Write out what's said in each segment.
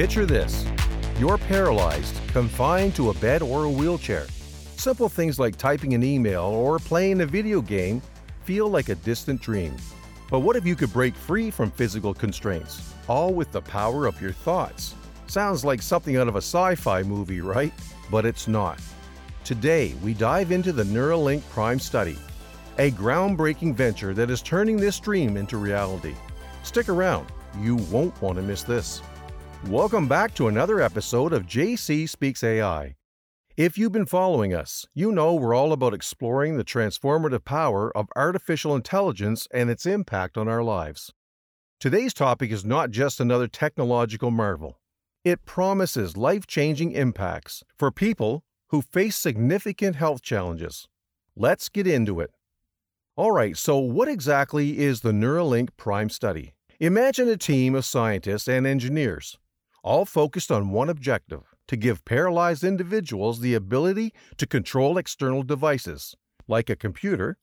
Picture this you're paralyzed, confined to a bed or a wheelchair. Simple things like typing an email or playing a video game feel like a distant dream. But what if you could break free from physical constraints, all with the power of your thoughts? Sounds like something out of a sci fi movie, right? But it's not. Today, we dive into the Neuralink Prime study, a groundbreaking venture that is turning this dream into reality. Stick around, you won't want to miss this. Welcome back to another episode of JC Speaks AI. If you've been following us, you know we're all about exploring the transformative power of artificial intelligence and its impact on our lives. Today's topic is not just another technological marvel. It promises life changing impacts for people who face significant health challenges. Let's get into it. All right, so what exactly is the Neuralink Prime study? Imagine a team of scientists and engineers, all focused on one objective to give paralyzed individuals the ability to control external devices, like a computer,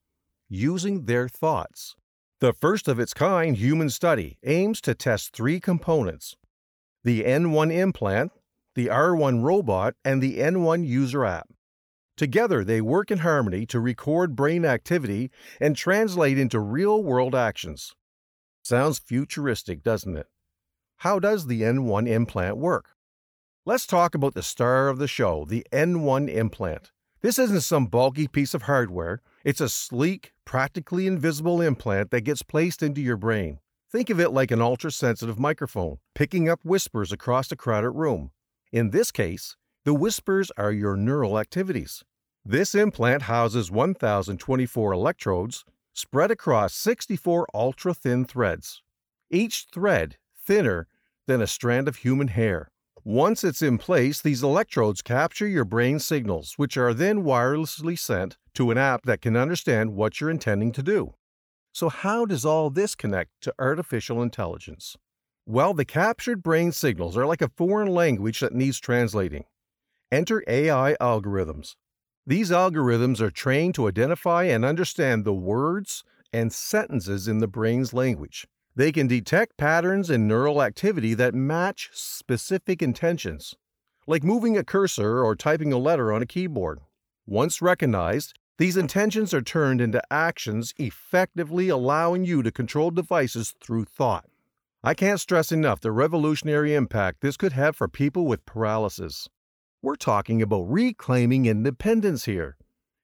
using their thoughts. The first of its kind human study aims to test three components the N1 implant, the R1 robot, and the N1 user app. Together, they work in harmony to record brain activity and translate into real world actions. Sounds futuristic, doesn't it? How does the N1 implant work? Let's talk about the star of the show, the N1 implant. This isn't some bulky piece of hardware, it's a sleek, practically invisible implant that gets placed into your brain. Think of it like an ultra sensitive microphone, picking up whispers across a crowded room. In this case, the whispers are your neural activities. This implant houses 1,024 electrodes spread across 64 ultra thin threads, each thread thinner than a strand of human hair. Once it's in place, these electrodes capture your brain signals, which are then wirelessly sent to an app that can understand what you're intending to do. So, how does all this connect to artificial intelligence? Well, the captured brain signals are like a foreign language that needs translating. Enter AI algorithms. These algorithms are trained to identify and understand the words and sentences in the brain's language. They can detect patterns in neural activity that match specific intentions, like moving a cursor or typing a letter on a keyboard. Once recognized, these intentions are turned into actions, effectively allowing you to control devices through thought. I can't stress enough the revolutionary impact this could have for people with paralysis. We're talking about reclaiming independence here.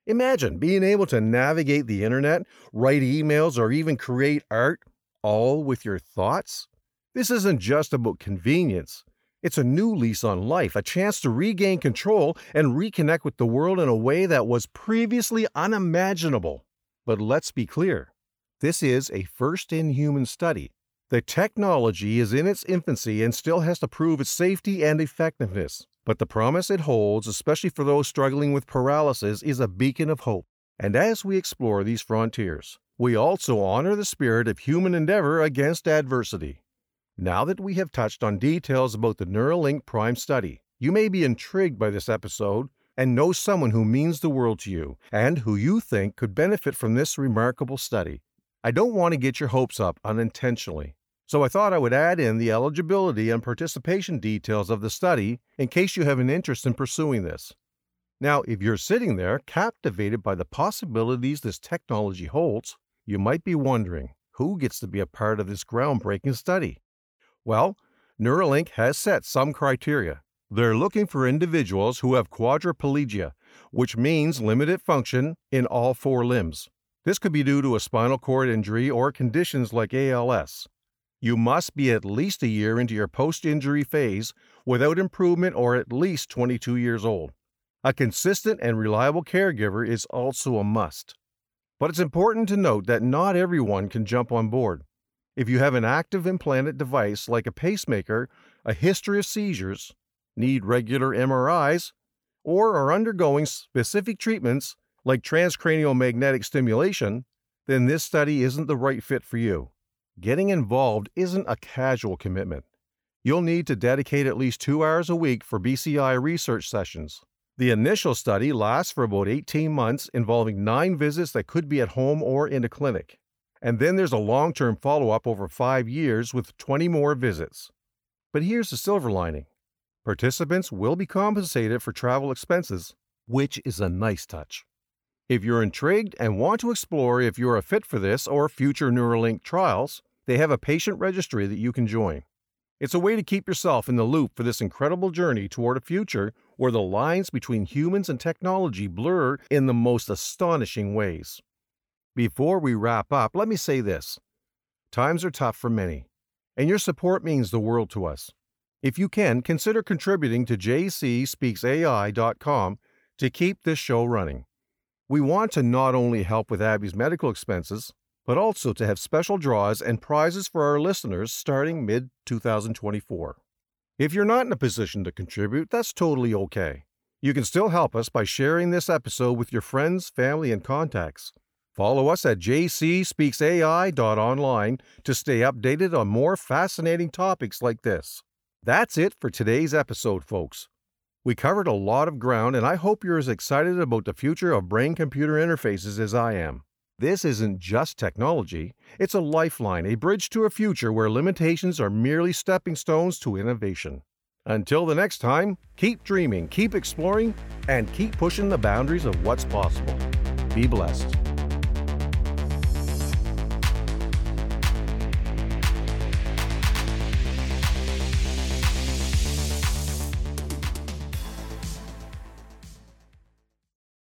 Imagine being able to navigate the internet, write emails, or even create art all with your thoughts? This isn't just about convenience. It's a new lease on life, a chance to regain control and reconnect with the world in a way that was previously unimaginable. But let's be clear this is a first in human study. The technology is in its infancy and still has to prove its safety and effectiveness. But the promise it holds, especially for those struggling with paralysis, is a beacon of hope. And as we explore these frontiers, we also honor the spirit of human endeavor against adversity. Now that we have touched on details about the Neuralink Prime study, you may be intrigued by this episode and know someone who means the world to you and who you think could benefit from this remarkable study. I don't want to get your hopes up unintentionally, so I thought I would add in the eligibility and participation details of the study in case you have an interest in pursuing this. Now, if you're sitting there captivated by the possibilities this technology holds, you might be wondering who gets to be a part of this groundbreaking study? Well, Neuralink has set some criteria. They're looking for individuals who have quadriplegia, which means limited function in all four limbs. This could be due to a spinal cord injury or conditions like ALS. You must be at least a year into your post injury phase without improvement or at least 22 years old. A consistent and reliable caregiver is also a must. But it's important to note that not everyone can jump on board. If you have an active implanted device like a pacemaker, a history of seizures, need regular MRIs, or are undergoing specific treatments like transcranial magnetic stimulation, then this study isn't the right fit for you. Getting involved isn't a casual commitment. You'll need to dedicate at least two hours a week for BCI research sessions. The initial study lasts for about 18 months, involving nine visits that could be at home or in a clinic. And then there's a long term follow up over five years with 20 more visits. But here's the silver lining participants will be compensated for travel expenses, which is a nice touch. If you're intrigued and want to explore if you're a fit for this or future Neuralink trials, they have a patient registry that you can join. It's a way to keep yourself in the loop for this incredible journey toward a future where the lines between humans and technology blur in the most astonishing ways. Before we wrap up, let me say this times are tough for many, and your support means the world to us. If you can, consider contributing to jcspeaksai.com to keep this show running. We want to not only help with Abby's medical expenses, but also to have special draws and prizes for our listeners starting mid 2024. If you're not in a position to contribute, that's totally okay. You can still help us by sharing this episode with your friends, family, and contacts. Follow us at jcspeaksai.online to stay updated on more fascinating topics like this. That's it for today's episode, folks. We covered a lot of ground, and I hope you're as excited about the future of brain computer interfaces as I am. This isn't just technology, it's a lifeline, a bridge to a future where limitations are merely stepping stones to innovation. Until the next time, keep dreaming, keep exploring, and keep pushing the boundaries of what's possible. Be blessed.